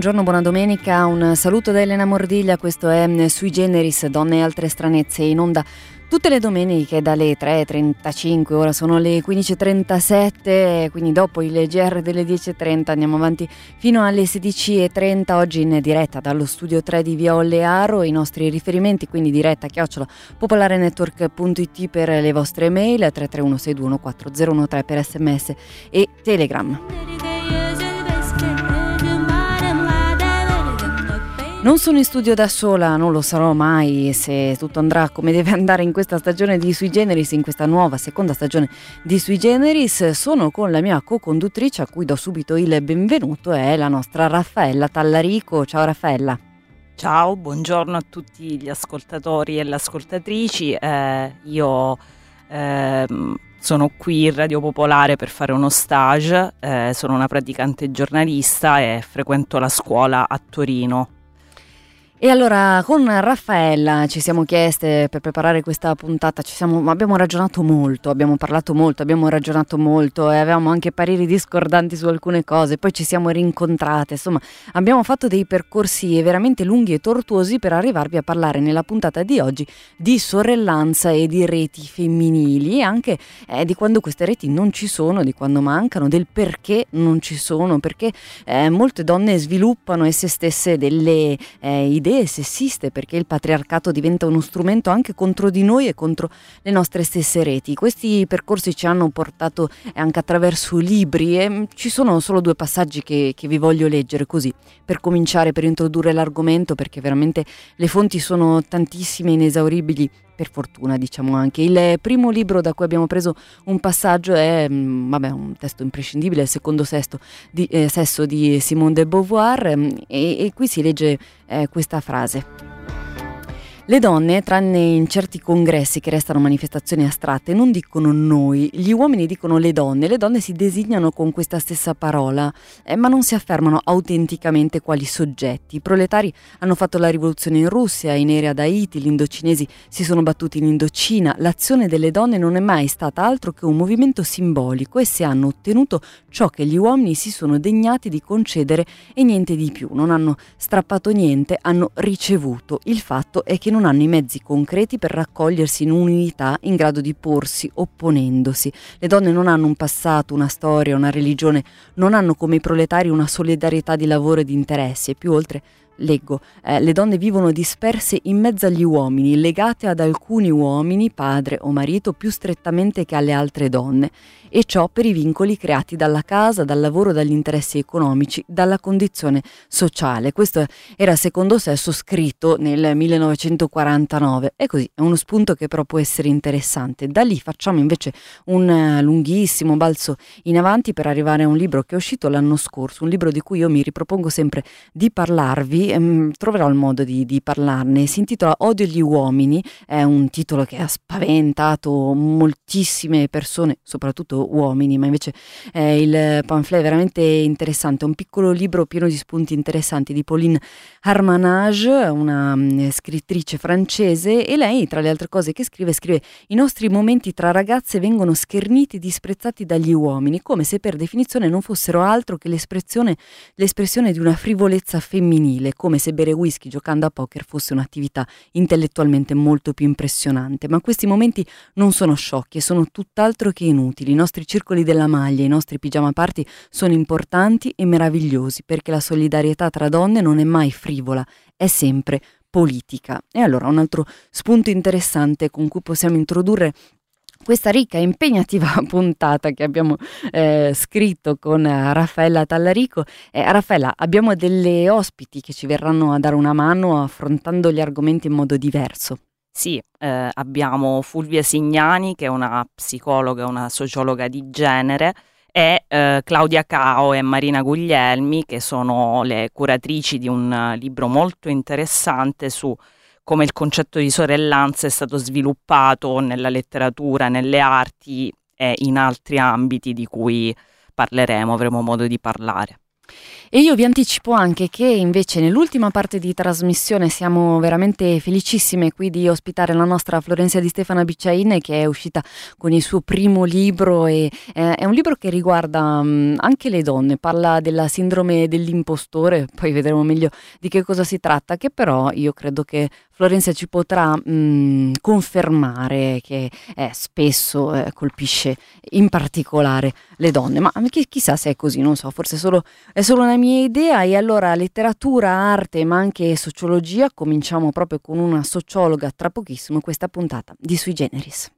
Buongiorno, buona domenica, un saluto da Elena Mordiglia, questo è Sui Generis, Donne e altre stranezze in onda. Tutte le domeniche dalle 3.35, ora sono le 15.37, quindi dopo il GR delle 10.30 andiamo avanti fino alle 16.30, oggi in diretta dallo studio 3 di Via Ollearo, i nostri riferimenti, quindi diretta chiocciola popolarenetwork.it per le vostre mail, 331 per sms e telegram. Non sono in studio da sola, non lo sarò mai se tutto andrà come deve andare in questa stagione di Sui Generis, in questa nuova seconda stagione di Sui Generis. Sono con la mia co-conduttrice a cui do subito il benvenuto, è la nostra Raffaella Tallarico. Ciao Raffaella. Ciao, buongiorno a tutti gli ascoltatori e le ascoltatrici. Eh, io eh, sono qui in Radio Popolare per fare uno stage, eh, sono una praticante giornalista e frequento la scuola a Torino. E allora con Raffaella ci siamo chieste per preparare questa puntata, siamo, abbiamo ragionato molto, abbiamo parlato molto, abbiamo ragionato molto e avevamo anche pareri discordanti su alcune cose, poi ci siamo rincontrate, insomma abbiamo fatto dei percorsi veramente lunghi e tortuosi per arrivarvi a parlare nella puntata di oggi di sorellanza e di reti femminili e anche eh, di quando queste reti non ci sono, di quando mancano, del perché non ci sono, perché eh, molte donne sviluppano esse stesse delle eh, idee idee sessiste perché il patriarcato diventa uno strumento anche contro di noi e contro le nostre stesse reti. Questi percorsi ci hanno portato anche attraverso libri e mm, ci sono solo due passaggi che, che vi voglio leggere così per cominciare, per introdurre l'argomento perché veramente le fonti sono tantissime, inesauribili per fortuna diciamo anche. Il primo libro da cui abbiamo preso un passaggio è mm, vabbè, un testo imprescindibile, il secondo di, eh, sesso di Simone de Beauvoir mm, e, e qui si legge eh, questa frase. Le donne, tranne in certi congressi che restano manifestazioni astratte, non dicono noi, gli uomini dicono le donne, le donne si designano con questa stessa parola, eh, ma non si affermano autenticamente quali soggetti. I proletari hanno fatto la rivoluzione in Russia, i neri ad Haiti, gli indocinesi si sono battuti in Indocina, l'azione delle donne non è mai stata altro che un movimento simbolico e se hanno ottenuto ciò che gli uomini si sono degnati di concedere e niente di più, non hanno strappato niente, hanno ricevuto. Il fatto è che non non hanno i mezzi concreti per raccogliersi in un'unità in grado di porsi opponendosi. Le donne non hanno un passato, una storia, una religione, non hanno come i proletari una solidarietà di lavoro e di interessi e più oltre leggo, eh, le donne vivono disperse in mezzo agli uomini, legate ad alcuni uomini, padre o marito, più strettamente che alle altre donne, e ciò per i vincoli creati dalla casa, dal lavoro, dagli interessi economici, dalla condizione sociale. Questo era secondo Sesso scritto nel 1949 e così è uno spunto che però può essere interessante. Da lì facciamo invece un eh, lunghissimo balzo in avanti per arrivare a un libro che è uscito l'anno scorso, un libro di cui io mi ripropongo sempre di parlarvi ehm, troverò il modo di, di, parlarne. Si intitola Odio gli uomini, è un titolo che ha spaventato moltissime persone, soprattutto uomini, ma invece eh, il pamphlet è veramente interessante, è un piccolo libro pieno di spunti interessanti di Pauline Harmanage, una um, scrittrice francese, e lei, tra le altre cose che scrive, scrive i nostri momenti tra ragazze vengono scherniti e disprezzati dagli uomini, come se per definizione non fossero altro che l'espressione, l'espressione di una frivolezza femminile, come se bere whisky giocando a poker fosse un'attività intellettualmente molto più impressionante. Ma questi momenti non sono sciocchi e sono tutt'altro che inutili. I nostri circoli della maglia, i nostri pigiama party sono importanti e meravigliosi perché la solidarietà tra donne non è mai frivola, è sempre politica. E allora un altro spunto interessante con cui possiamo introdurre questa ricca e impegnativa puntata che abbiamo eh, scritto con eh, Raffaella Tallarico. Eh, Raffaella, abbiamo delle ospiti che ci verranno a dare una mano affrontando gli argomenti in modo diverso. Sì, eh, abbiamo Fulvia Signani che è una psicologa, una sociologa di genere e eh, Claudia Cao e Marina Guglielmi che sono le curatrici di un uh, libro molto interessante su come il concetto di sorellanza è stato sviluppato nella letteratura, nelle arti e in altri ambiti di cui parleremo, avremo modo di parlare. E io vi anticipo anche che invece nell'ultima parte di trasmissione siamo veramente felicissime qui di ospitare la nostra Florenzia di Stefana Bicciaine che è uscita con il suo primo libro e eh, è un libro che riguarda mh, mm, anche le donne, parla della sindrome dell'impostore, poi vedremo meglio di che cosa si tratta, che però io credo che Florenzia ci potrà mh, mm, confermare che eh, spesso eh, colpisce in particolare le donne, ma chi, chissà se è così, non so, forse solo, è solo una mia idea e allora letteratura, arte ma anche sociologia, cominciamo proprio con una sociologa tra pochissimo questa puntata di Sui Generis.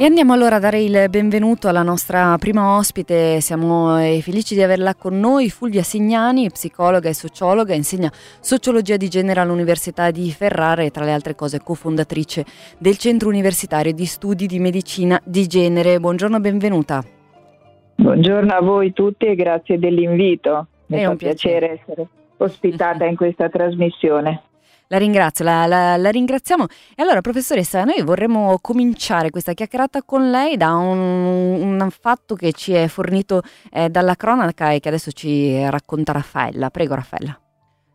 E andiamo allora a dare il benvenuto alla nostra prima ospite, siamo eh, felici di averla con noi, Fulvia Signani, psicologa e sociologa, insegna sociologia di genere all'Università di Ferrara e tra le altre cose cofondatrice del Centro Universitario di Studi di Medicina di Genere. Buongiorno, benvenuta. Buongiorno a voi tutti e grazie dell'invito. Mi È un piacere. piacere essere ospitata in questa trasmissione. La ringrazio, la, la, la, ringraziamo. E allora, professoressa, noi vorremmo cominciare questa chiacchierata con lei da un, un fatto che ci è fornito eh, dalla cronaca e che adesso ci racconta Raffaella. Prego, Raffaella.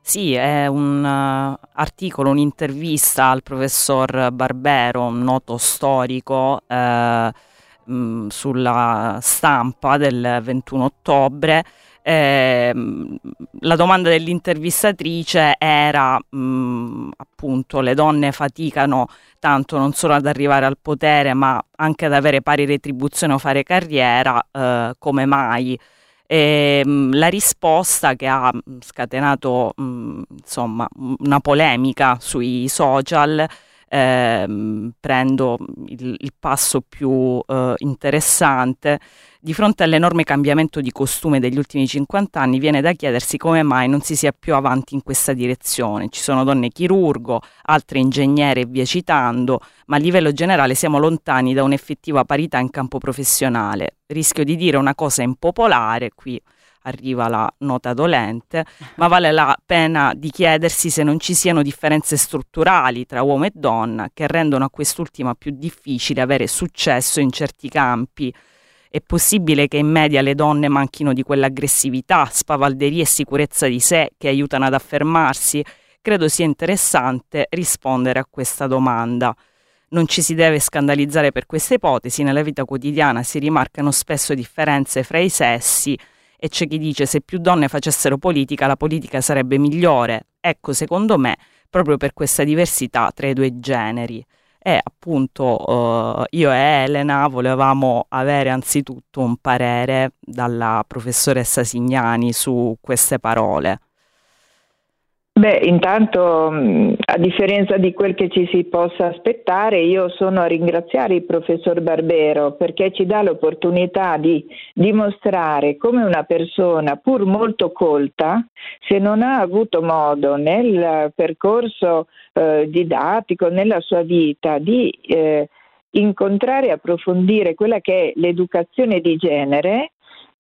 Sì, è un uh, articolo, un'intervista al professor Barbero, un noto storico, eh, mh, sulla stampa del 21 ottobre eh, la domanda dell'intervistatrice era mh, mm, appunto le donne faticano tanto non solo ad arrivare al potere ma anche ad avere pari retribuzione o fare carriera, eh, come mai? E, mh, mm, la risposta che ha mm, scatenato mh, insomma una polemica sui social eh, prendo il, il, passo più eh, interessante di fronte all'enorme cambiamento di costume degli ultimi 50 anni viene da chiedersi come mai non si sia più avanti in questa direzione. Ci sono donne chirurgo, altre ingegnere e via citando, ma a livello generale siamo lontani da un'effettiva parità in campo professionale. Rischio di dire una cosa impopolare qui arriva la nota dolente, ma vale la pena di chiedersi se non ci siano differenze strutturali tra uomo e donna che rendono a quest'ultima più difficile avere successo in certi campi è possibile che in media le donne manchino di quell'aggressività, spavalderia e sicurezza di sé che aiutano ad affermarsi? Credo sia interessante rispondere a questa domanda. Non ci si deve scandalizzare per questa ipotesi, nella vita quotidiana si rimarcano spesso differenze fra i sessi e c'è chi dice se più donne facessero politica la politica sarebbe migliore. Ecco, secondo me, proprio per questa diversità tra i due generi e appunto eh, io e Elena volevamo avere anzitutto un parere dalla professoressa Signani su queste parole. Beh, intanto a differenza di quel che ci si possa aspettare, io sono a ringraziare il professor Barbero perché ci dà l'opportunità di dimostrare come una persona, pur molto colta, se non ha avuto modo nel percorso eh, didattico, nella sua vita, di eh, incontrare e approfondire quella che è l'educazione di genere,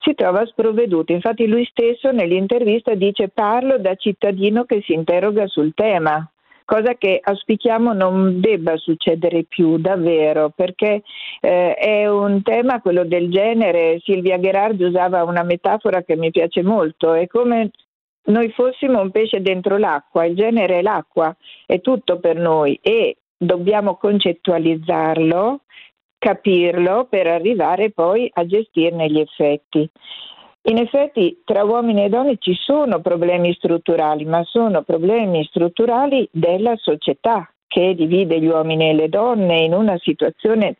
si trova sprovveduto. Infatti lui stesso nell'intervista dice parlo da cittadino che si interroga sul tema, cosa che auspichiamo non debba succedere più davvero, perché eh, è un tema, quello del genere, Silvia Gherardi usava una metafora che mi piace molto, è come noi fossimo un pesce dentro l'acqua, il genere è l'acqua, è tutto per noi e dobbiamo concettualizzarlo, capirlo per arrivare poi a gestirne gli effetti. In effetti tra uomini e donne ci sono problemi strutturali, ma sono problemi strutturali della società che divide gli uomini e le donne in una situazione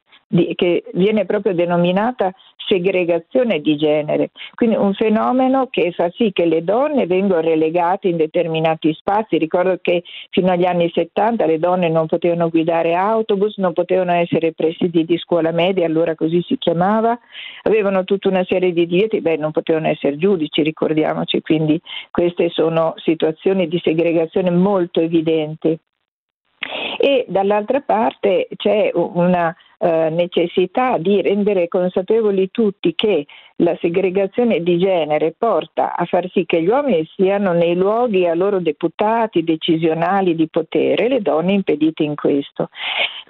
che viene proprio denominata segregazione di genere, quindi un fenomeno che fa sì che le donne vengono relegate in determinati spazi. Ricordo che fino agli anni 70 le donne non potevano guidare autobus, non potevano essere presidi di scuola media, allora così si chiamava, avevano tutta una serie di divieti, beh non potevano essere giudici, ricordiamoci, quindi queste sono situazioni di segregazione molto evidenti. E dall'altra parte c'è una eh, necessità di rendere consapevoli tutti che la segregazione di genere porta a far sì che gli uomini siano nei luoghi a loro deputati, decisionali di potere, le donne impedite in questo.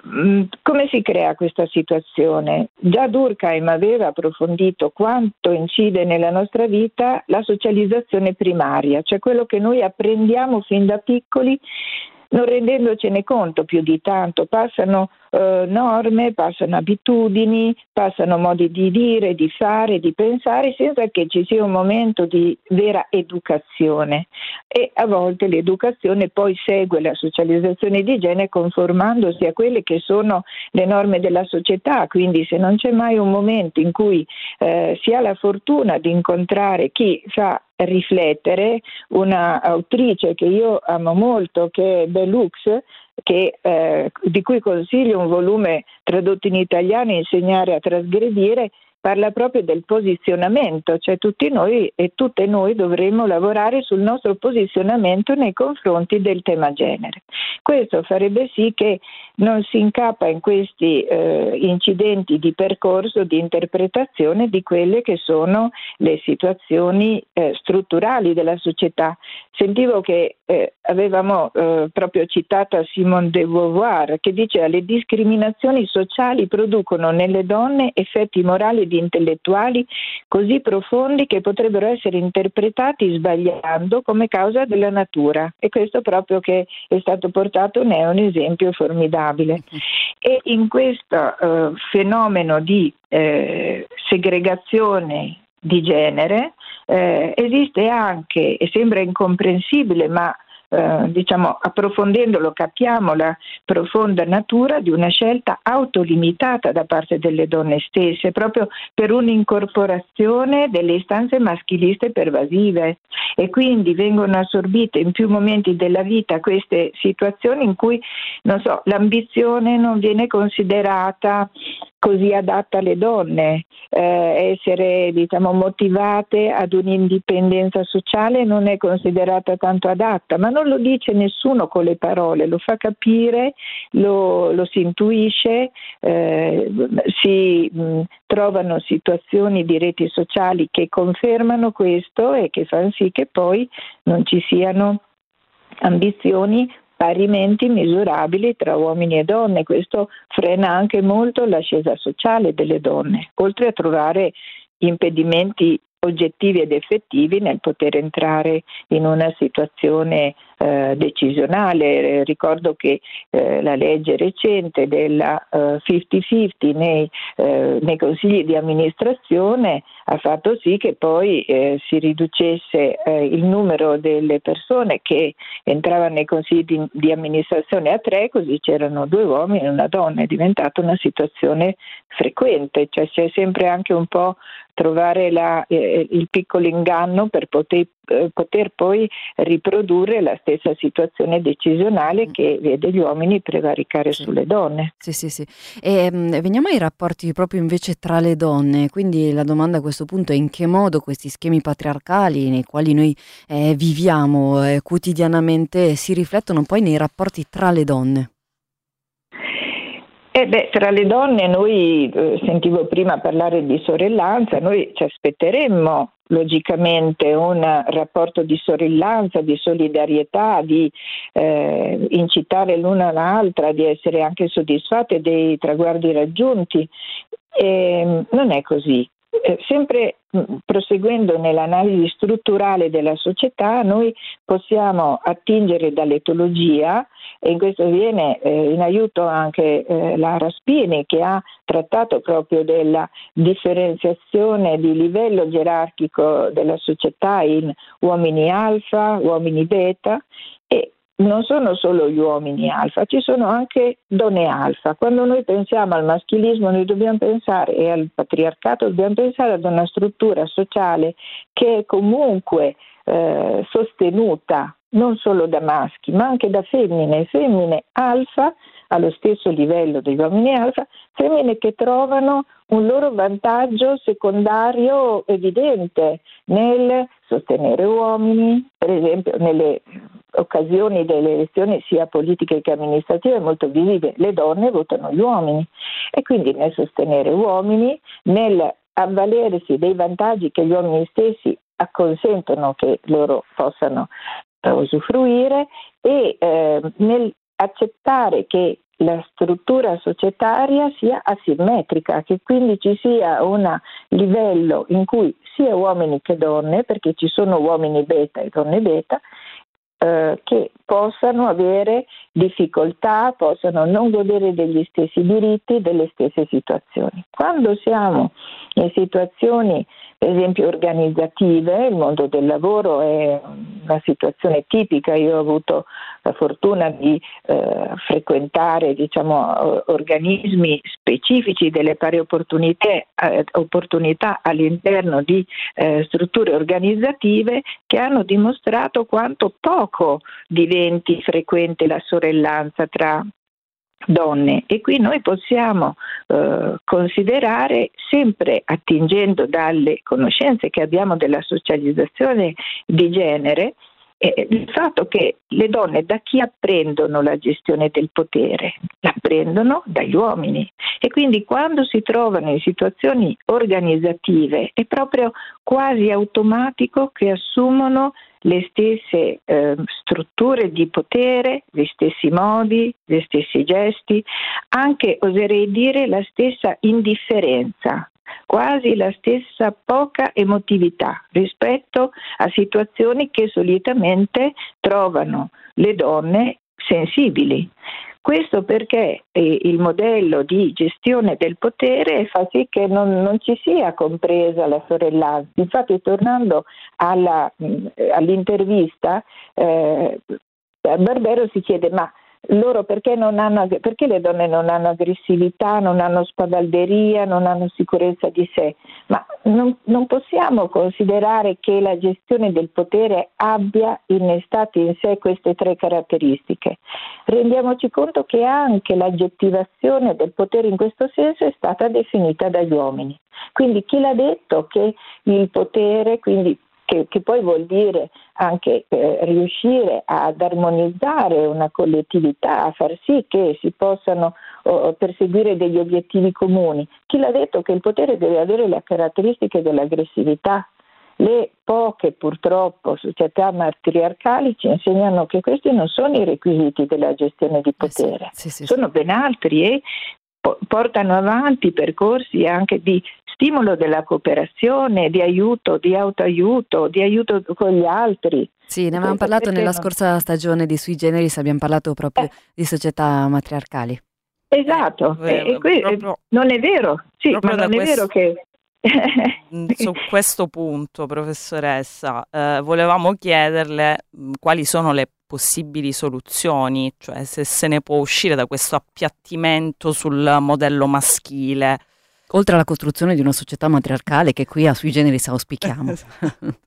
Mm, come si crea questa situazione? Già Durkheim aveva approfondito quanto incide nella nostra vita la socializzazione primaria, cioè quello che noi apprendiamo fin da piccoli non rendendocene conto più di tanto, passano eh, norme, passano abitudini, passano modi di dire, di fare, di pensare senza che ci sia un momento di vera educazione. E a volte l'educazione poi segue la socializzazione di genere conformandosi a quelle che sono le norme della società, quindi se non c'è mai un momento in cui eh, si ha la fortuna di incontrare chi fa riflettere una autrice che io amo molto, che è Belux, che, eh, di cui consiglio un volume tradotto in italiano, Insegnare a trasgredire, parla proprio del posizionamento, cioè tutti noi e tutte noi dovremmo lavorare sul nostro posizionamento nei confronti del tema genere. Questo farebbe sì che non si incappa in questi eh, incidenti di percorso, di interpretazione di quelle che sono le situazioni eh, strutturali della società. Sentivo che eh, avevamo eh, proprio citato Simone de Beauvoir che dice che le discriminazioni sociali producono nelle donne effetti morali ed intellettuali così profondi che potrebbero essere interpretati sbagliando come causa della natura e questo proprio che è stato portato ne è un esempio formidabile. E in questo eh, fenomeno di eh, segregazione di genere eh, esiste anche, e sembra incomprensibile, ma eh, diciamo, approfondendolo capiamo la profonda natura di una scelta autolimitata da parte delle donne stesse, proprio per un'incorporazione delle istanze maschiliste pervasive. E quindi vengono assorbite in più momenti della vita queste situazioni in cui non so, l'ambizione non viene considerata così adatta alle donne, eh, essere diciamo, motivate ad un'indipendenza sociale non è considerata tanto adatta, ma non lo dice nessuno con le parole, lo fa capire, lo, lo si intuisce, eh, si mh, trovano situazioni di reti sociali che confermano questo e che fanno sì che poi non ci siano ambizioni parimenti misurabili tra uomini e donne. Questo frena anche molto l'ascesa sociale delle donne, oltre a trovare impedimenti oggettivi ed effettivi nel poter entrare in una situazione eh, decisionale. Ricordo che eh, la legge recente della eh, 50-50 nei, eh, nei, consigli di amministrazione ha fatto sì che poi eh, si riducesse eh, il numero delle persone che entravano nei consigli di, di, amministrazione a tre, così c'erano due uomini e una donna, è diventata una situazione frequente, cioè c'è sempre anche un po' trovare la, il piccolo inganno per poter, poter poi riprodurre la stessa situazione decisionale mm. che vede gli uomini prevaricare sì. sulle donne. Sì, sì, sì. E, mh, veniamo ai rapporti proprio invece tra le donne, quindi la domanda a questo punto è in che modo questi schemi patriarcali nei quali noi eh, viviamo eh, quotidianamente si riflettono poi nei rapporti tra le donne? Eh beh, tra le donne noi, eh, sentivo prima parlare di sorellanza, noi ci aspetteremmo logicamente un rapporto di sorellanza, di solidarietà, di eh, incitare l'una l'altra, di essere anche soddisfatte dei traguardi raggiunti. E non è così. Eh, sempre mm, proseguendo nell'analisi strutturale della società, noi possiamo attingere dall'etologia e in questo viene eh, in aiuto anche eh, la Raspini che ha trattato proprio della differenziazione di livello gerarchico della società in uomini alfa, uomini beta e non sono solo gli uomini alfa, ci sono anche donne alfa. Quando noi pensiamo al maschilismo, noi dobbiamo pensare e al patriarcato, dobbiamo pensare ad una struttura sociale che è comunque eh, sostenuta non solo da maschi, ma anche da femmine, femmine alfa allo stesso livello degli uomini alfa, femmine che trovano un loro vantaggio secondario evidente nel sostenere uomini, per esempio nelle occasioni delle elezioni sia politiche che amministrative molto visibili, le donne votano gli uomini. E quindi nel sostenere uomini, nel avvalersi dei vantaggi che gli uomini stessi consentono che loro possano eh, usufruire e eh, nel accettare che la struttura societaria sia asimmetrica, che quindi ci sia un livello in cui sia uomini che donne, perché ci sono uomini beta e donne beta, eh, che possano avere difficoltà, possano non godere degli stessi diritti, delle stesse situazioni. Quando siamo in situazioni per esempio organizzative, il mondo del lavoro è una situazione tipica, io ho avuto la fortuna di eh, frequentare diciamo, organismi specifici delle pari opportunità, eh, opportunità all'interno di eh, strutture organizzative che hanno dimostrato quanto poco diventi frequente la sorellanza tra donne. E qui noi possiamo eh, considerare sempre attingendo dalle conoscenze che abbiamo della socializzazione di genere eh, il fatto che le donne da chi apprendono la gestione del potere? L'apprendono dagli uomini. E quindi quando si trovano in situazioni organizzative è proprio quasi automatico che assumono le stesse eh, strutture di potere, gli stessi modi, gli stessi gesti, anche oserei dire la stessa indifferenza, quasi la stessa poca emotività rispetto a situazioni che solitamente trovano le donne sensibili. Questo perché eh, il modello di gestione del potere fa sì che non, non ci sia compresa la sorellanza. Infatti, tornando alla, mm, all'intervista, eh, Barbero si chiede ma loro perché, hanno, perché, le donne non hanno aggressività, non hanno spavalderia, non hanno sicurezza di sé? Ma non, non, possiamo considerare che la gestione del potere abbia innestato in sé queste tre caratteristiche. Rendiamoci conto che anche l'aggettivazione del potere in questo senso è stata definita dagli uomini. Quindi chi l'ha detto che il potere, quindi che, che poi vuol dire anche eh, riuscire ad armonizzare una collettività, a far sì che si possano oh, perseguire degli obiettivi comuni. Chi l'ha detto che il potere deve avere le caratteristiche dell'aggressività? Le poche purtroppo società matriarcali ci insegnano che questi non sono i requisiti della gestione di potere, sì, sì, sì, sono ben altri e portano avanti percorsi anche di stimolo della cooperazione, di aiuto, di autoaiuto, di aiuto con gli altri. Sì, ne avevamo parlato nella non... scorsa stagione di Sui Generis, abbiamo parlato proprio eh. di società matriarcali. Esatto, eh, e, e proprio, non è vero, sì, ma non è vero che... Mm, su questo punto, professoressa, eh, volevamo chiederle mh, mm, quali sono le possibili soluzioni, cioè se se ne può uscire da questo appiattimento sul modello maschile. Oltre alla costruzione di una società matriarcale che qui a Sui Generis auspichiamo.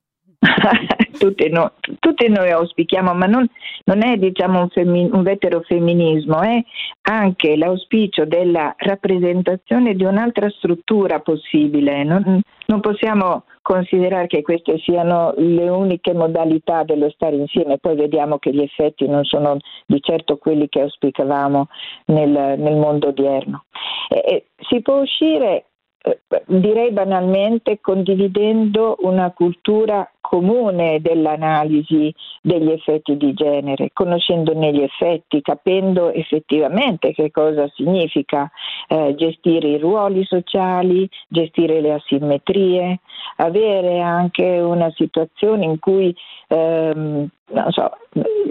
tutte, no, tutte, noi auspichiamo, ma non, non è diciamo, un, femmin, un veterofemminismo, è anche l'auspicio della rappresentazione di un'altra struttura possibile. Non, non possiamo considerare che queste siano le uniche modalità dello stare insieme, poi vediamo che gli effetti non sono di certo quelli che auspicavamo nel, nel mondo odierno. E, si può uscire eh, direi banalmente condividendo una cultura comune dell'analisi degli effetti di genere, conoscendone gli effetti, capendo effettivamente che cosa significa eh, gestire i ruoli sociali, gestire le asimmetrie, avere anche una situazione in cui ehm, so,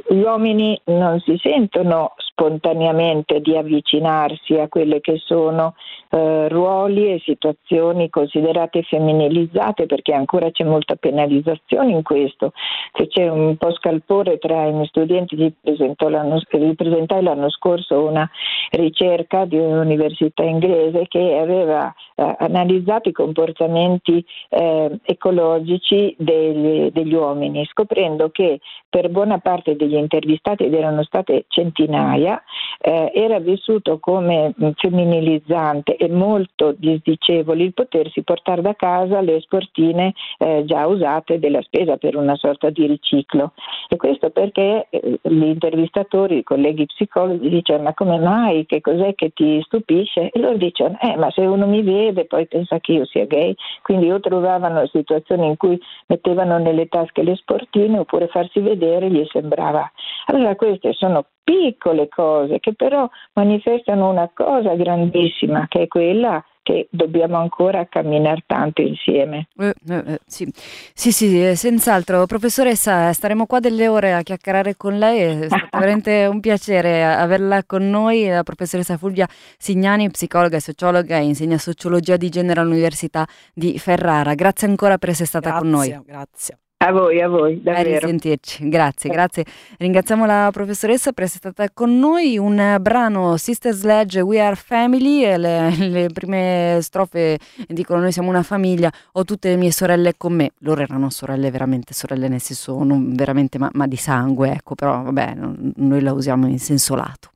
gli uomini non si sentono spontaneamente di avvicinarsi a quelle che sono eh, ruoli e situazioni considerate femminilizzate perché ancora c'è molta penalizzazione in questo. Se c'è un po' scalpore tra i miei studenti, gli, l'anno, gli presentai l'anno scorso una ricerca di un'università inglese che aveva eh, analizzato i comportamenti eh, ecologici degli, degli uomini, scoprendo che per buona parte degli intervistati, ed erano state centinaia, eh, era vissuto come femminilizzante e molto disdicevole il potersi portare da casa le sportine eh, già usate della spesa per una sorta di riciclo. E questo perché eh, gli intervistatori, i colleghi psicologi, dicono ma come mai, che cos'è che ti stupisce? E loro dicono eh ma se uno mi vede poi pensa che io sia gay, quindi o trovavano situazioni in cui mettevano nelle tasche le sportine oppure farsi vedere gli sembrava. Allora queste sono piccole cose che però manifestano una cosa grandissima che è quella che dobbiamo ancora camminare tanto insieme. Eh, eh, eh sì. sì, sì, eh, senz'altro. Professoressa, staremo qua delle ore a chiacchierare con lei, è stato veramente un piacere averla con noi, la professoressa Fulvia Signani, psicologa e sociologa, insegna sociologia di genere all'Università di Ferrara. Grazie ancora per essere stata grazie, con noi. Grazie. A voi, a voi, davvero. A risentirci, grazie, grazie. Ringraziamo la professoressa per essere stata con noi. Un brano Sister Sledge, We Are Family, le, le, prime strofe dicono noi siamo una famiglia, ho tutte le mie sorelle con me. Loro erano sorelle, veramente sorelle nel senso, non veramente, ma, ma di sangue, ecco, però vabbè, noi la usiamo in senso lato.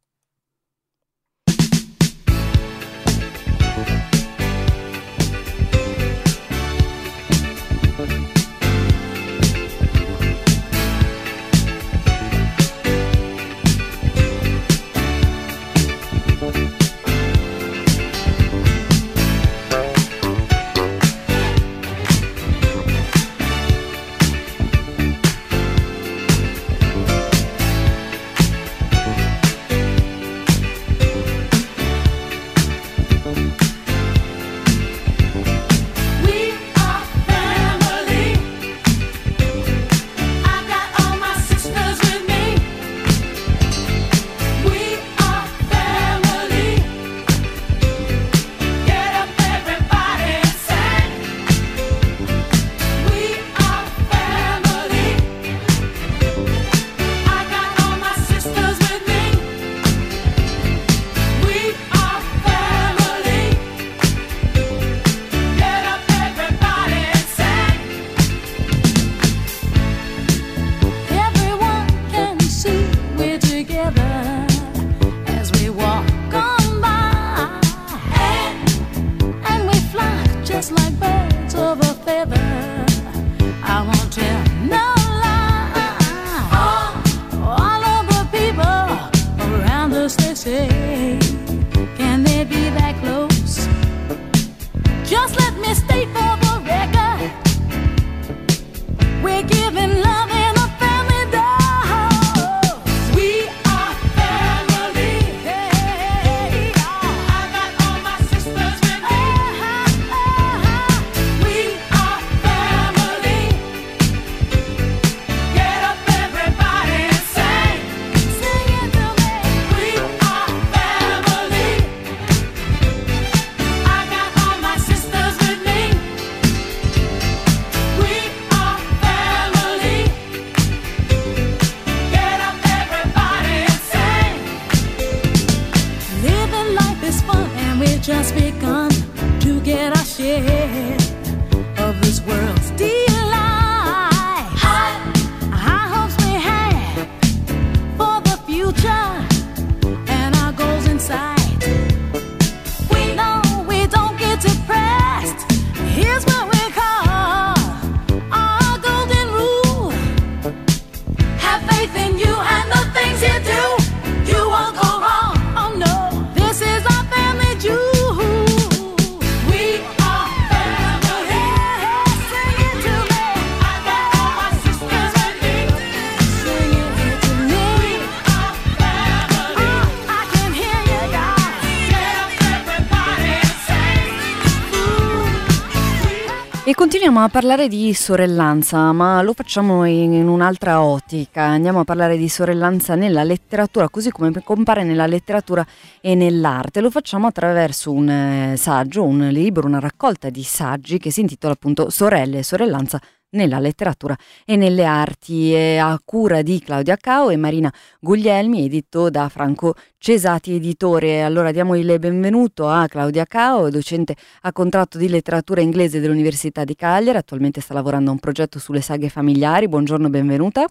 Continuiamo a parlare di sorellanza, ma lo facciamo in un'altra ottica. Andiamo a parlare di sorellanza nella letteratura, così come compare nella letteratura e nell'arte. Lo facciamo attraverso un eh, saggio, un libro, una raccolta di saggi che si intitola appunto Sorelle e sorellanza nella letteratura e nelle arti è a cura di Claudia Cao e Marina Guglielmi, edito da Franco Cesati Editore. Allora diamo il benvenuto a Claudia Cao, docente a contratto di letteratura inglese dell'Università di Cagliari, attualmente sta lavorando a un progetto sulle saghe familiari. Buongiorno, benvenuta.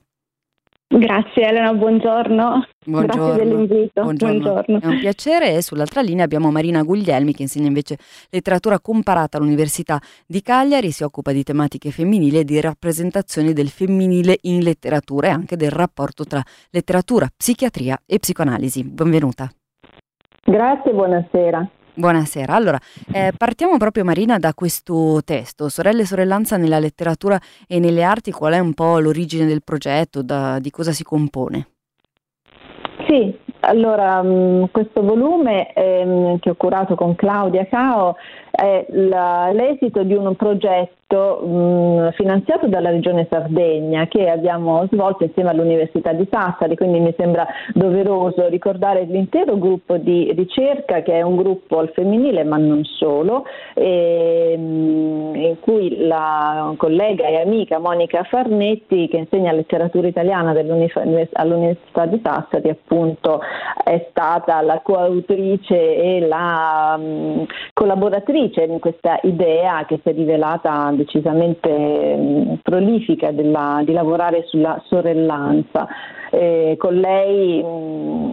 Grazie Elena, buongiorno. buongiorno. Grazie dell'invito. Buongiorno. buongiorno. È un piacere e sull'altra linea abbiamo Marina Guglielmi che insegna invece letteratura comparata all'Università di Cagliari, si occupa di tematiche femminili e di rappresentazioni del femminile in letteratura e anche del rapporto tra letteratura, psichiatria e psicoanalisi. Benvenuta. Grazie, buonasera. Buonasera. Allora, eh, partiamo proprio Marina da questo testo, Sorelle e sorellanza nella letteratura e nelle arti, qual è un po' l'origine del progetto, da, di cosa si compone? Sì, allora mm, questo volume ehm, che ho curato con Claudia Cao è la, l'esito di un progetto mh, finanziato dalla Regione Sardegna che abbiamo svolto insieme all'Università di Sassari, quindi mi sembra doveroso ricordare l'intero gruppo di ricerca che è un gruppo al femminile ma non solo, e, mh, in cui la collega e amica Monica Farnetti che insegna letteratura italiana all'Università di Sassari appunto è stata la coautrice e la mh, collaboratrice in questa idea che si è rivelata decisamente mm, prolifica della, di lavorare sulla sorellanza. Eh, con lei mh, mm,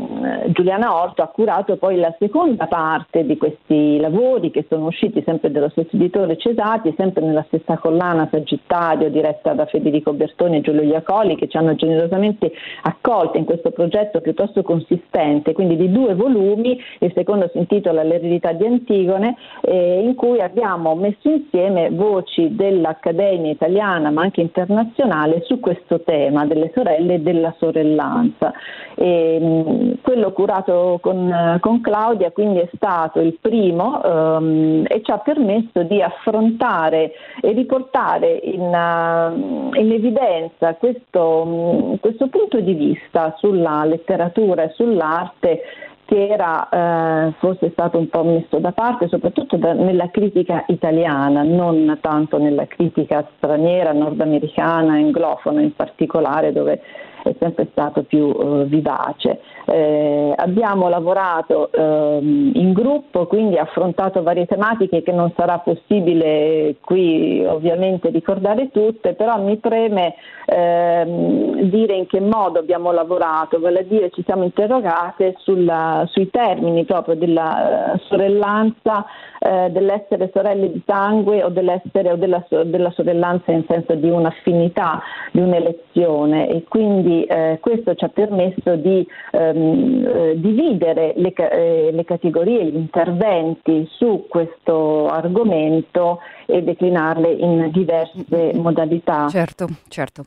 Giuliana Orto ha curato poi la seconda parte di questi lavori che sono usciti sempre dello stesso editore Cesati, sempre nella stessa collana Sagittario diretta da Federico Bertoni e Giulio Iacoli che ci hanno generosamente accolto in questo progetto piuttosto consistente, quindi di due volumi, il secondo si intitola L'eredità di Antigone, eh, in cui abbiamo messo insieme voci dell'Accademia italiana ma anche internazionale su questo tema delle sorelle e della sorellanza. E, mh, quello curato con, con, Claudia quindi è stato il primo um, e ci ha permesso di affrontare e riportare in, uh, in evidenza questo, um, questo punto di vista sulla letteratura e sull'arte che era eh, forse stato un po' messo da parte, soprattutto da, nella critica italiana, non tanto nella critica straniera, nordamericana, anglofona in particolare, dove è sempre stato più eh, vivace. Eh, abbiamo lavorato ehm, in gruppo, quindi affrontato varie tematiche che non sarà possibile qui ovviamente ricordare tutte, però mi preme ehm, dire in che modo abbiamo lavorato, vale a dire ci siamo interrogate sulla, sui termini proprio della uh, sorellanza, uh, dell'essere sorelle di sangue o dell'essere o della, della sorellanza in senso di un'affinità, di un'elezione e quindi eh, questo ci ha permesso di ehm, eh, dividere le, eh, le categorie, gli interventi su questo argomento e declinarle in diverse modalità. Certo, certo.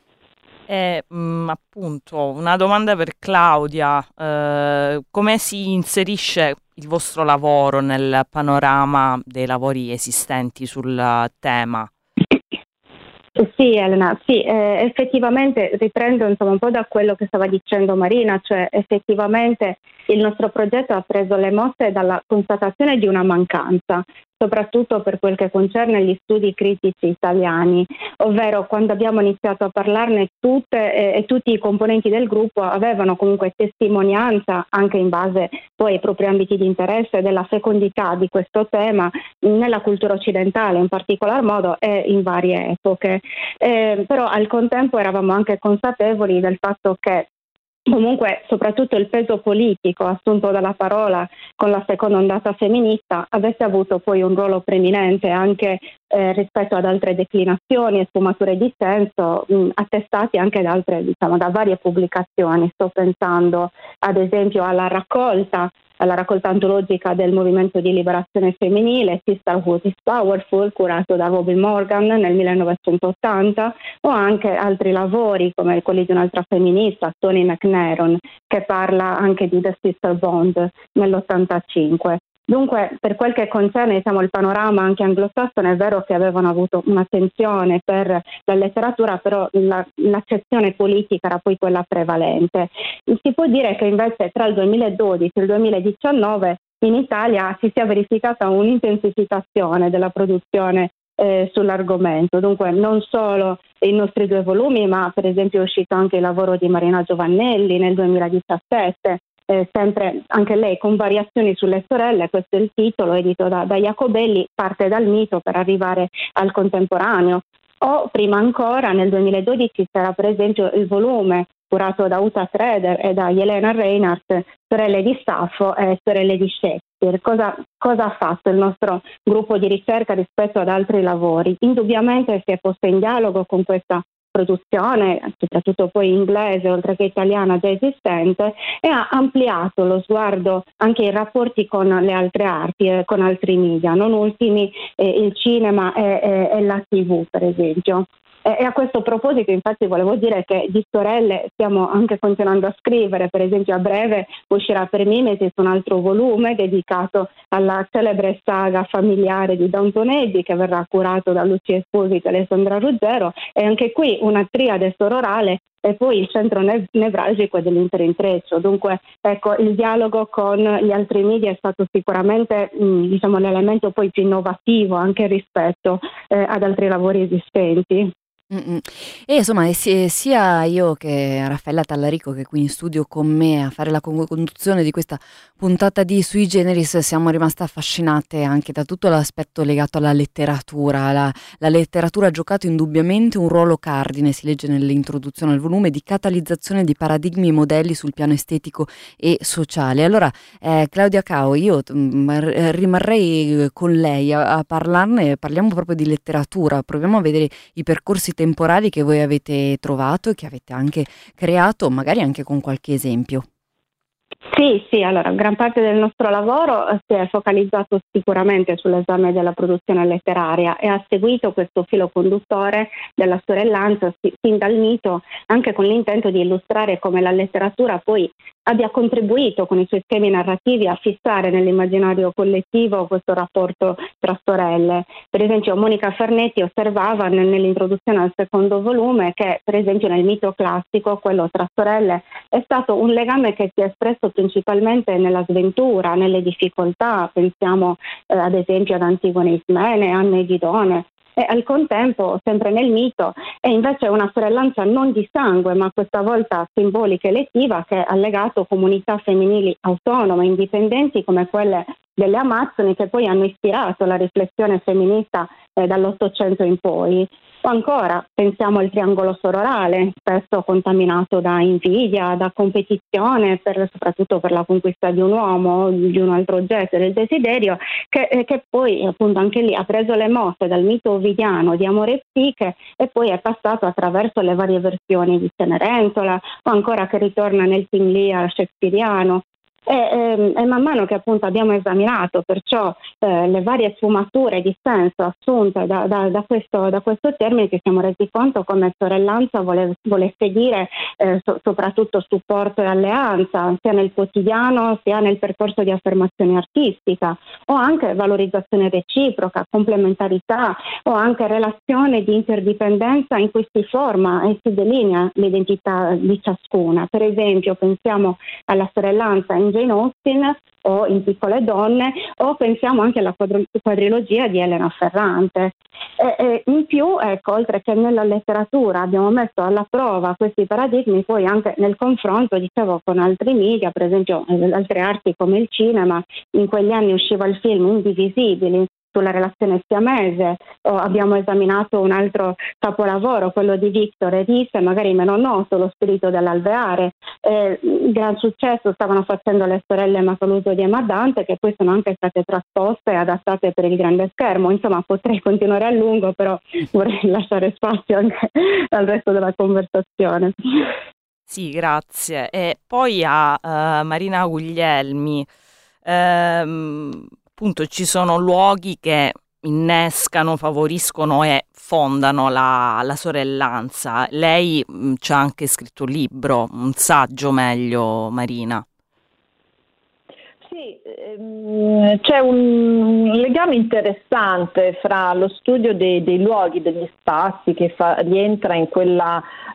E mh, mm, appunto una domanda per Claudia, eh, come si inserisce il vostro lavoro nel panorama dei lavori esistenti sul tema? Sì, Elena, sì, eh, effettivamente riprendo insomma, un po' da quello che stava dicendo Marina, cioè effettivamente il nostro progetto ha preso le mosse dalla constatazione di una mancanza, soprattutto per quel che concerne gli studi critici italiani, ovvero quando abbiamo iniziato a parlarne tutte eh, e tutti i componenti del gruppo avevano comunque testimonianza anche in base poi ai propri ambiti di interesse della fecondità di questo tema nella cultura occidentale in particolar modo e in varie epoche. Eh, però al contempo eravamo anche consapevoli del fatto che Comunque, soprattutto il peso politico assunto dalla parola con la seconda ondata femminista avesse avuto poi un ruolo preminente anche eh, rispetto ad altre declinazioni e sfumature di senso mh, attestati anche da altre, diciamo, da varie pubblicazioni. Sto pensando ad esempio alla raccolta alla raccolta antologica del movimento di liberazione femminile Sisterhood is Powerful, curato da Robin Morgan nel 1980, o anche altri lavori come quelli di un'altra femminista, Toni McNaron, che parla anche di The Sister Bond nell'85. Dunque, per quel che concerne diciamo, il panorama anche anglosassone, è vero che avevano avuto un'attenzione per la letteratura, però la, l'accezione politica era poi quella prevalente. Si può dire che invece tra il 2012 e il 2019 in Italia si sia verificata un'intensificazione della produzione eh, sull'argomento. Dunque non solo i nostri due volumi, ma per esempio è uscito anche il lavoro di Marina Giovannelli nel 2017 eh, sempre anche lei con variazioni sulle sorelle, questo è il titolo edito da, da Jacobelli, parte dal mito per arrivare al contemporaneo. O prima ancora, nel 2012 c'era per esempio il volume curato da Uta Schroeder e da Jelena Reinhardt, Sorelle di Saffo e Sorelle di Shakespeare. Cosa, cosa, ha fatto il nostro gruppo di ricerca rispetto ad altri lavori? Indubbiamente si è posto in dialogo con questa produzione, soprattutto poi inglese oltre che italiana già esistente, e ha ampliato lo sguardo anche in rapporti con le altre arti e con altri media, non ultimi eh, il cinema e, e, e la tv per esempio. E a questo proposito, infatti, volevo dire che di sorelle stiamo anche continuando a scrivere, per esempio a breve uscirà per Mimesis un altro volume dedicato alla celebre saga familiare di Downton Abbey che verrà curato da Lucia Esposito e Alessandra Ruggero e anche qui una triade sororale e poi il centro nev- nevralgico dell'intero intreccio. Dunque, ecco, il dialogo con gli altri media è stato sicuramente mh, diciamo, l'elemento poi più innovativo anche rispetto eh, ad altri lavori esistenti. Mm-mm. E insomma, sia io che Raffaella Tallarico, che qui in studio con me a fare la conduzione di questa puntata di Sui Generis, siamo rimaste affascinate anche da tutto l'aspetto legato alla letteratura. La, la letteratura ha giocato indubbiamente un ruolo cardine, si legge nell'introduzione al volume, di catalizzazione di paradigmi e modelli sul piano estetico e sociale. Allora, eh, Claudia Cao, io mh, mm, rimarrei con lei a, a parlarne, parliamo proprio di letteratura, proviamo a vedere i percorsi temporali che voi avete trovato e che avete anche creato, magari anche con qualche esempio. Sì, sì, allora gran parte del nostro lavoro eh, si è focalizzato sicuramente sull'esame della produzione letteraria e ha seguito questo filo conduttore della sorellanza sin dal mito, anche con l'intento di illustrare come la letteratura poi abbia contribuito con i suoi schemi narrativi a fissare nell'immaginario collettivo questo rapporto tra sorelle. Per esempio Monica Fernetti osservava nell'introduzione al secondo volume che per esempio nel mito classico, quello tra sorelle, è stato un legame che si è espresso principalmente nella sventura, nelle difficoltà, pensiamo eh, ad esempio ad Antigone Ismene, Anne e e al contempo, sempre nel mito, è invece una sorellanza non di sangue, ma questa volta simbolica e elettiva che ha legato comunità femminili autonome, indipendenti come quelle delle Amazzoni che poi hanno ispirato la riflessione femminista eh, dall'Ottocento in poi. O ancora pensiamo al triangolo sororale, spesso contaminato da invidia, da competizione, per, soprattutto per la conquista di un uomo, di un altro oggetto, del desiderio, che, eh, che, poi appunto anche lì ha preso le mosse dal mito ovidiano di amore e psiche e poi è passato attraverso le varie versioni di Cenerentola o ancora che ritorna nel King Lear shakespeariano e, e, ehm, man mano che appunto abbiamo esaminato perciò eh, le varie sfumature di senso assunte da, da, da, questo, da, questo, termine ci siamo resi conto come sorellanza vole, volesse dire eh, so, soprattutto supporto e alleanza sia nel quotidiano sia nel percorso di affermazione artistica o anche valorizzazione reciproca, complementarità o anche relazione di interdipendenza in cui si forma e si delinea l'identità di ciascuna. Per esempio pensiamo alla sorellanza in Jane Austen o in Piccole Donne o pensiamo anche alla quadrilogia di Elena Ferrante. E, e in più, ecco, oltre che nella letteratura abbiamo messo alla prova questi paradigmi poi anche nel confronto, dicevo, con altri media, per esempio eh, altre arti come il cinema, in quegli anni usciva il film Indivisibili sulla relazione siamese, o abbiamo esaminato un altro capolavoro, quello di Victor Edisse, magari meno noto, Lo spirito dell'alveare. Eh, gran successo stavano facendo le sorelle Macaluso di Emma Dante, che poi sono anche state trasposte e adattate per il grande schermo. Insomma, potrei continuare a lungo, però vorrei lasciare spazio anche al resto della conversazione. Sì, grazie. E poi a uh, Marina Guglielmi. Ehm, appunto ci sono luoghi che innescano, favoriscono e fondano la, la sorellanza. Lei mm, ci ha anche scritto un libro, un saggio meglio, Marina. Sì, ehm, c'è un legame interessante fra lo studio dei, dei luoghi, degli spazi che fa, rientra in quel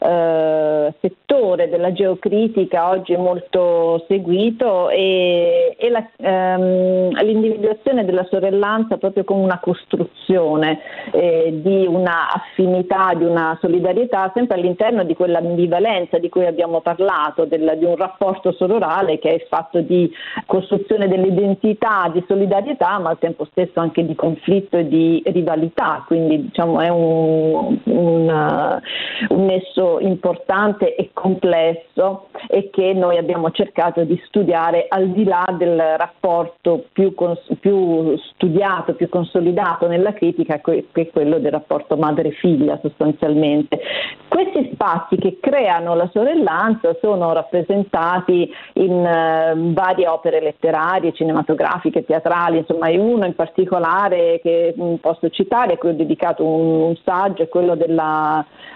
eh, settore della geocritica oggi molto seguito e, e la, ehm, l'individuazione della sorellanza proprio come una costruzione eh, di una affinità, di una solidarietà, sempre all'interno di quella ambivalenza di cui abbiamo parlato, del, di un rapporto sororale che è fatto di costruzione costruzione dell'identità di solidarietà, ma al tempo stesso anche di conflitto e di rivalità, quindi diciamo, è un, un, uh, un nesso importante e complesso e che noi abbiamo cercato di studiare al di là del rapporto più, cons- più studiato, più consolidato nella critica, che è quello del rapporto madre-figlia sostanzialmente. Questi spazi che creano la sorellanza sono rappresentati in uh, varie opere letterarie cinematografiche, teatrali, insomma uno in particolare che mm, posso citare, a cui ho dedicato un, un saggio, è quello del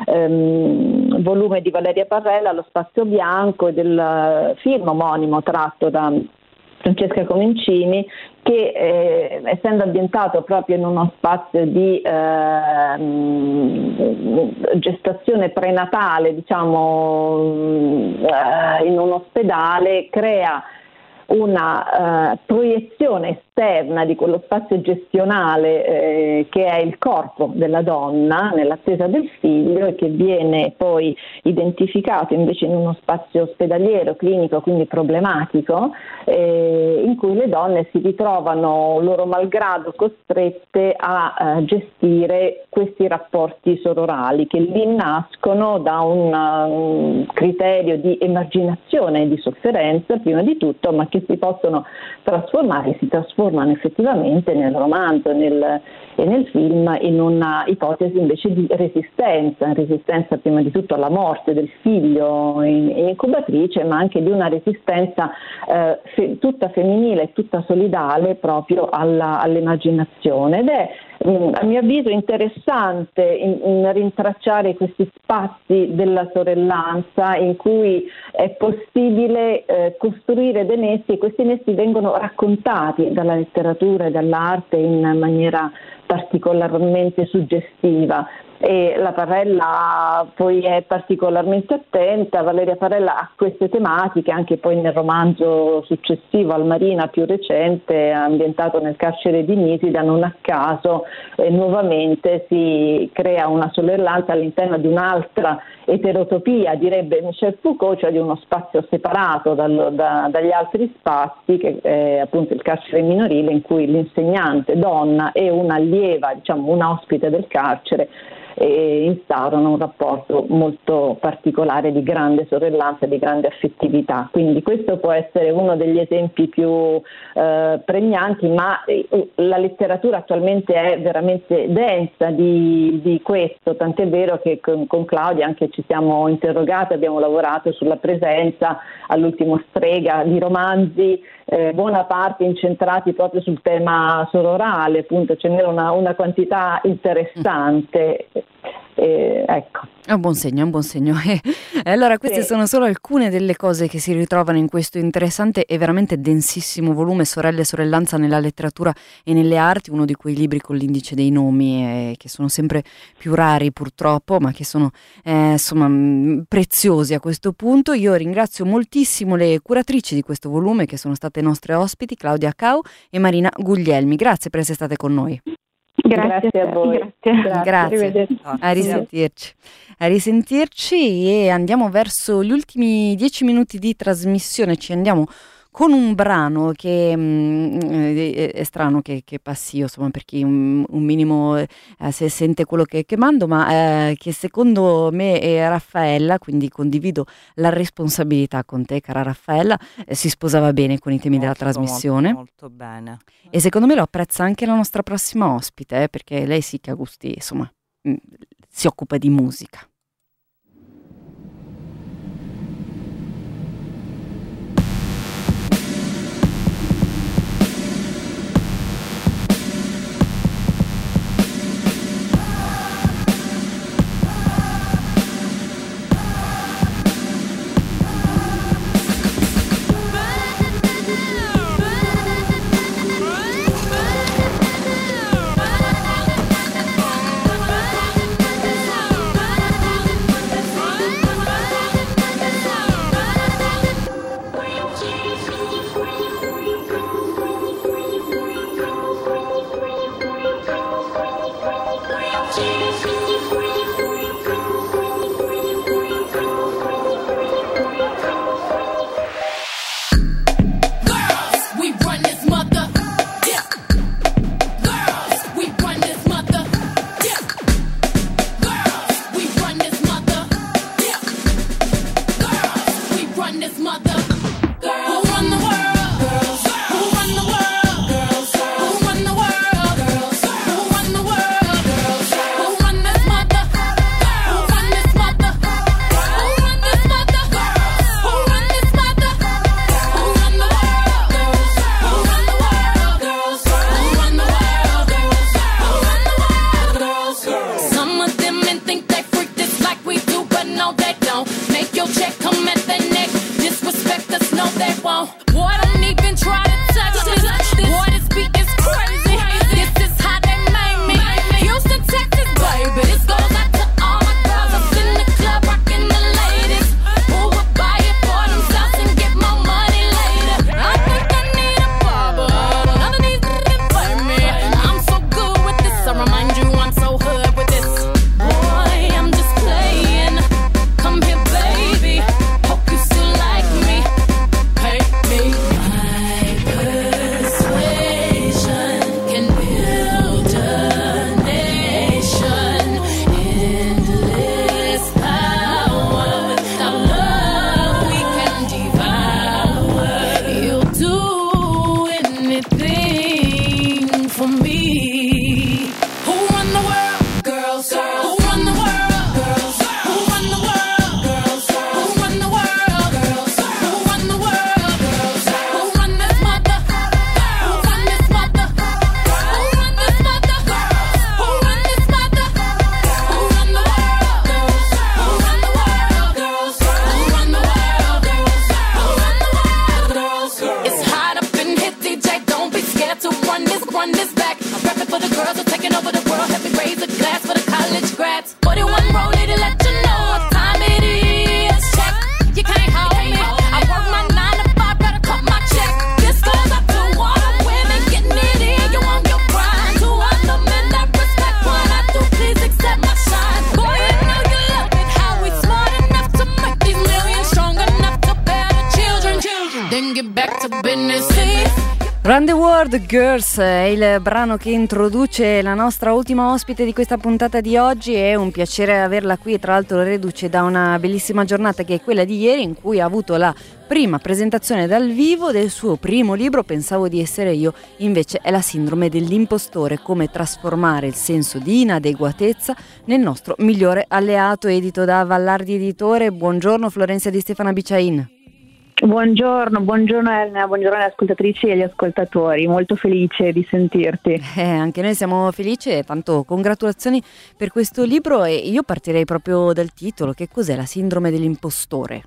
ehm, volume di Valeria Parrella, Lo spazio bianco, e del film omonimo tratto da Francesca Comencini che eh, essendo ambientato proprio in uno spazio di eh, gestazione prenatale, diciamo eh, in un ospedale, crea una uh, proiezione esterna di quello spazio gestionale eh, che è il corpo della donna nell'attesa del figlio e che viene poi identificato invece in uno spazio ospedaliero, clinico, quindi problematico, eh, in cui le donne si ritrovano loro malgrado costrette a eh, gestire questi rapporti sororali che lì nascono da un, un criterio di emarginazione e di sofferenza prima di tutto, ma che si possono trasformare, si trasformano effettivamente nel romanzo nel, e nel film in una ipotesi invece di resistenza, resistenza prima di tutto alla morte del figlio in, in incubatrice, ma anche di una resistenza eh, fe, tutta femminile e tutta solidale proprio alla, all'emarginazione ed è a mio avviso interessante in, in rintracciare questi spazi della sorellanza in cui è possibile eh, costruire dei nessi e questi nessi vengono raccontati dalla letteratura e dall'arte in maniera particolarmente suggestiva e la Parella poi è particolarmente attenta, Valeria Parella a queste tematiche, anche poi nel romanzo successivo al Marina più recente, ambientato nel carcere di Nisida, non a caso eh, nuovamente si crea una sorellanza all'interno di un'altra eterotopia, direbbe Michel Foucault, cioè di uno spazio separato dal, da, dagli altri spazi, che è appunto il carcere minorile in cui l'insegnante donna e un'allieva, diciamo una ospite del carcere, e instaurano un rapporto molto particolare di grande sorellanza, di grande affettività. Quindi questo può essere uno degli esempi più eh, pregnanti, ma eh, la letteratura attualmente è veramente densa di, di questo, tant'è vero che con, con, Claudia anche ci siamo interrogati, abbiamo lavorato sulla presenza all'ultimo strega di romanzi eh, buona parte incentrati proprio sul tema sororale, appunto ce n'era una, una quantità interessante. Eh, ecco. È un buon segno, è un buon segno. E allora queste sì. sono solo alcune delle cose che si ritrovano in questo interessante e veramente densissimo volume Sorelle e sorellanza nella letteratura e nelle arti, uno di quei libri con l'indice dei nomi eh, che sono sempre più rari purtroppo, ma che sono eh, insomma mm, preziosi a questo punto. Io ringrazio moltissimo le curatrici di questo volume che sono state nostre ospiti, Claudia Cau e Marina Guglielmi. Grazie per essere state con noi. Grazie, grazie a voi. Grazie. grazie. A risentirci. A risentirci e andiamo verso gli ultimi dieci minuti di trasmissione. Ci andiamo con un brano che mh, mm, è, è, strano che, che, passi io, insomma, per chi un, un minimo eh, se sente quello che, che mando, ma eh, che secondo me è Raffaella, quindi condivido la responsabilità con te, cara Raffaella, eh, si sposava bene con i temi molto, della trasmissione. Molto, molto, bene. E secondo me lo apprezza anche la nostra prossima ospite, eh, perché lei sì che ha gusti, insomma, mh, mm, si occupa di musica. mother. Girls è il brano che introduce la nostra ultima ospite di questa puntata di oggi. È un piacere averla qui, tra l'altro reduce da una bellissima giornata che è quella di ieri in cui ha avuto la prima presentazione dal vivo del suo primo libro, Pensavo di essere io, invece è la sindrome dell'impostore, come trasformare il senso di inadeguatezza nel nostro migliore alleato, edito da Vallardi Editore. Buongiorno Florenza di Stefana Biciain. Buongiorno, buongiorno Elena, buongiorno alle ascoltatrici e agli ascoltatori, molto felice di sentirti. Eh, anche noi siamo felici e tanto congratulazioni per questo libro e io partirei proprio dal titolo, che cos'è la sindrome dell'impostore?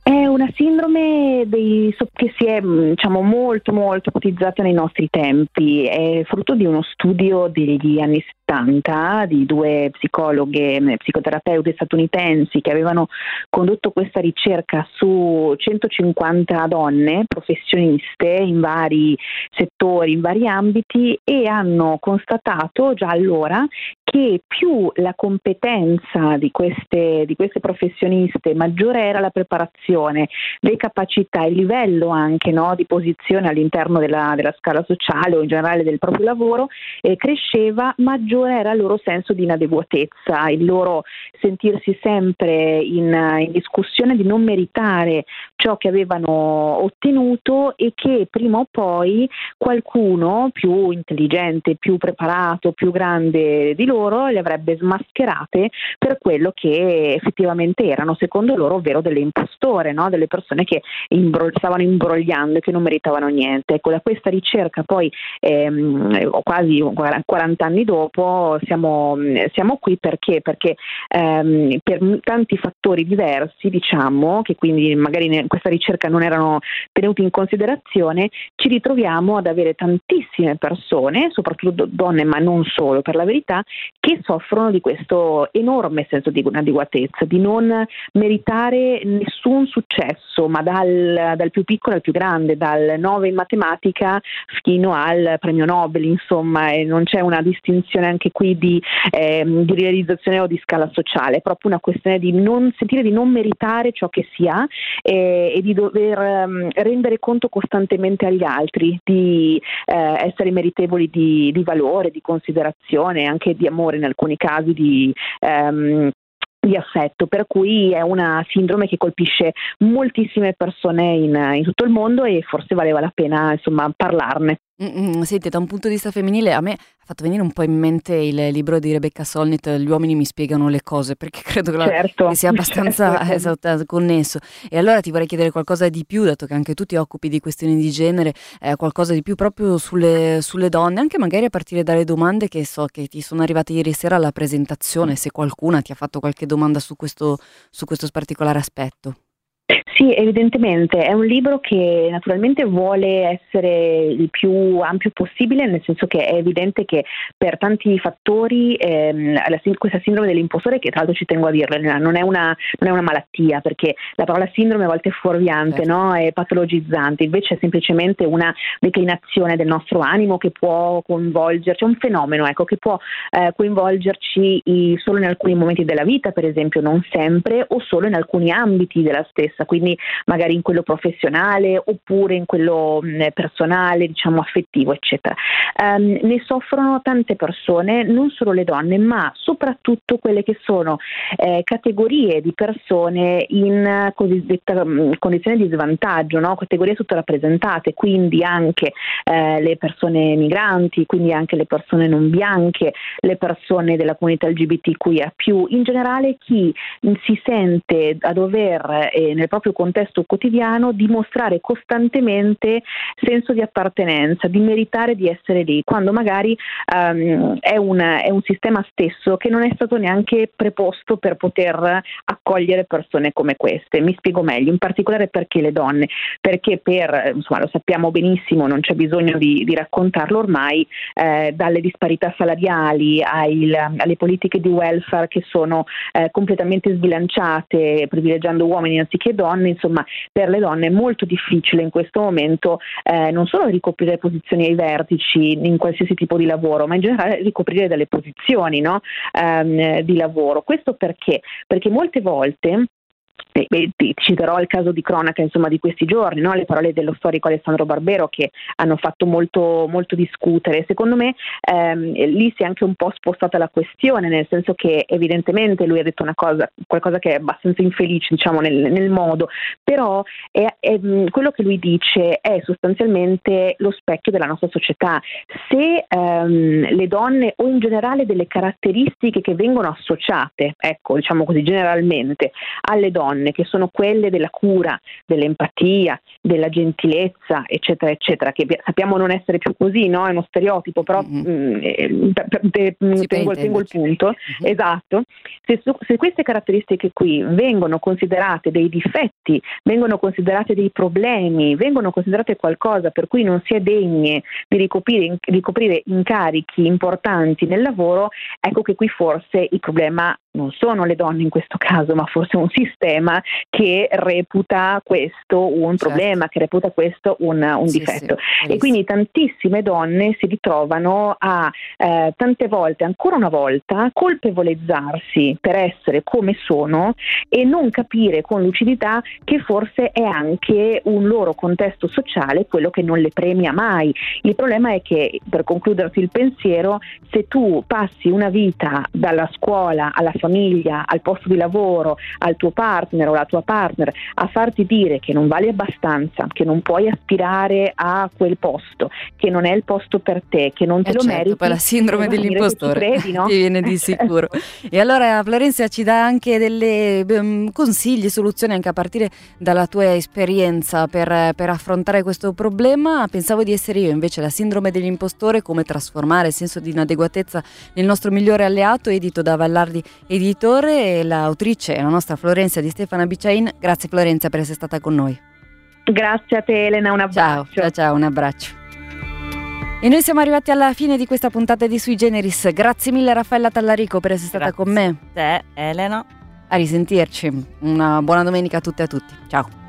È una sindrome dei, che si è diciamo, molto molto ipotizzata nei nostri tempi, è frutto di uno studio degli anni 70 di due psicologhe, psicoterapeute statunitensi che avevano condotto questa ricerca su 150 donne professioniste in vari settori, in vari ambiti e hanno constatato già allora che più la competenza di queste, di queste professioniste, maggiore era la preparazione, le capacità, il livello anche no, di posizione all'interno della, della, scala sociale o in generale del proprio lavoro, eh, cresceva, maggiore era il loro senso di inadeguatezza, il loro sentirsi sempre in, in discussione di non meritare ciò che avevano ottenuto e che prima o poi qualcuno più intelligente, più preparato, più grande di loro le avrebbe smascherate per quello che effettivamente erano, secondo loro, ovvero delle impostore, no? delle persone che imbro- stavano imbrogliando e che non meritavano niente. Ecco, da questa ricerca poi, ehm, quasi 40 anni dopo, siamo, siamo qui perché? Perché ehm, per tanti fattori diversi, diciamo, che quindi magari in questa ricerca non erano tenuti in considerazione, ci ritroviamo ad avere tantissime persone, soprattutto donne, ma non solo per la verità, che soffrono di questo enorme senso di inadeguatezza, di non meritare nessun successo, ma dal, dal più piccolo al più grande, dal 9 in matematica fino al premio Nobel, insomma, e non c'è una distinzione anche qui di, eh, di realizzazione o di scala sociale, è proprio una questione di non sentire di non meritare ciò che si ha eh, e di dover um, rendere conto costantemente agli altri, di eh, essere meritevoli di, di valore, di considerazione, anche di amore in alcuni casi di ehm, di affetto, per cui è una sindrome che colpisce moltissime persone in, in tutto il mondo e forse valeva la pena insomma, parlarne. Mm-mm, senti, da un punto di vista femminile a me ha fatto venire un po' in mente il libro di Rebecca Solnit, Gli uomini mi spiegano le cose, perché credo che, certo, la, che sia abbastanza certo. esatto, connesso. E allora ti vorrei chiedere qualcosa di più, dato che anche tu ti occupi di questioni di genere, eh, qualcosa di più proprio sulle, sulle, donne, anche magari a partire dalle domande che so che ti sono arrivate ieri sera alla presentazione, se qualcuna ti ha fatto qualche domanda su questo, su questo particolare aspetto. Sì, evidentemente è un libro che naturalmente vuole essere il più ampio possibile, nel senso che è evidente che per tanti fattori ehm, la, questa sindrome dell'impostore, che tra l'altro ci tengo a dirlo, non è una, non è una malattia, perché la parola sindrome a volte è fuorviante, certo. no? è patologizzante, invece è semplicemente una declinazione del nostro animo che può coinvolgerci, è un fenomeno ecco, che può eh, coinvolgerci i, solo in alcuni momenti della vita, per esempio, non sempre, o solo in alcuni ambiti della stessa. Quindi magari in quello professionale oppure in quello personale, diciamo affettivo, eccetera. Um, ne soffrono tante persone, non solo le donne, ma soprattutto quelle che sono eh, categorie di persone in cosiddetta condizione di svantaggio, no? categorie sottorappresentate, quindi anche eh, le persone migranti, quindi anche le persone non bianche, le persone della comunità LGBTQIA, in generale chi si sente a dover eh, nel proprio contesto quotidiano dimostrare costantemente senso di appartenenza, di meritare di essere lì, quando magari um, è, un, è un sistema stesso che non è stato neanche preposto per poter accogliere persone come queste. Mi spiego meglio, in particolare perché le donne, perché per, insomma lo sappiamo benissimo, non c'è bisogno di, di raccontarlo ormai, eh, dalle disparità salariali ai, alle politiche di welfare che sono eh, completamente sbilanciate, privilegiando uomini anziché donne, insomma per le donne è molto difficile in questo momento eh, non solo ricoprire posizioni ai vertici in qualsiasi tipo di lavoro, ma in generale ricoprire delle posizioni no? ehm, di lavoro. Questo perché? Perché molte volte e, e, ti citerò il caso di cronaca insomma, di questi giorni, no? le parole dello storico Alessandro Barbero che hanno fatto molto, molto discutere. Secondo me ehm, lì si è anche un po' spostata la questione, nel senso che evidentemente lui ha detto cosa, qualcosa che è abbastanza infelice diciamo, nel, nel modo, però è, è, quello che lui dice è sostanzialmente lo specchio della nostra società. Se ehm, le donne o in generale delle caratteristiche che vengono associate, ecco diciamo così generalmente, alle donne, donne, che sono quelle della cura, dell'empatia, della gentilezza, eccetera, eccetera, che sappiamo non essere più così, no? È uno stereotipo, però mm-hmm. mh, te, mh, tengo, tengo, il punto. Mm-hmm. Esatto. Se, se queste caratteristiche qui vengono considerate dei difetti, vengono considerate dei problemi, vengono considerate qualcosa per cui non si è degne di ricoprire, ricoprire incarichi importanti nel lavoro, ecco che qui forse il problema non sono le donne in questo caso, ma forse un sistema che reputa questo un certo. problema, che reputa questo un, un sì, difetto. Sì, e quindi tantissime donne si ritrovano a eh, tante volte, ancora una volta, colpevolizzarsi per essere come sono e non capire con lucidità che forse è anche un loro contesto sociale quello che non le premia mai. Il problema è che, per concluderti il pensiero, se tu passi una vita dalla scuola alla famiglia, al posto di lavoro, al tuo partner o alla tua partner, a farti dire che non vali abbastanza, che non puoi aspirare a quel posto, che non è il posto per te, che non te eh lo certo, meriti. Poi la sindrome dell'impostore credi, no? ti viene di sicuro. e allora Florencia ci dà anche delle um, consigli, soluzioni anche a partire dalla tua esperienza per, per affrontare questo problema. Pensavo di essere io invece la sindrome dell'impostore, come trasformare il senso di inadeguatezza nel nostro migliore alleato, edito da Vallardi Editore e l'autrice è la nostra Florenza di Stefana Bicciain. Grazie Florenza per essere stata con noi. Grazie a te Elena, un abbraccio. Ciao, ciao, ciao un abbraccio. E noi siamo arrivati alla fine di questa puntata di Sui Generis. Grazie mille Raffaella Tallarico per essere Grazie stata con me. Te, Elena. A risentirci. Una buona domenica a tutte e a tutti. Ciao.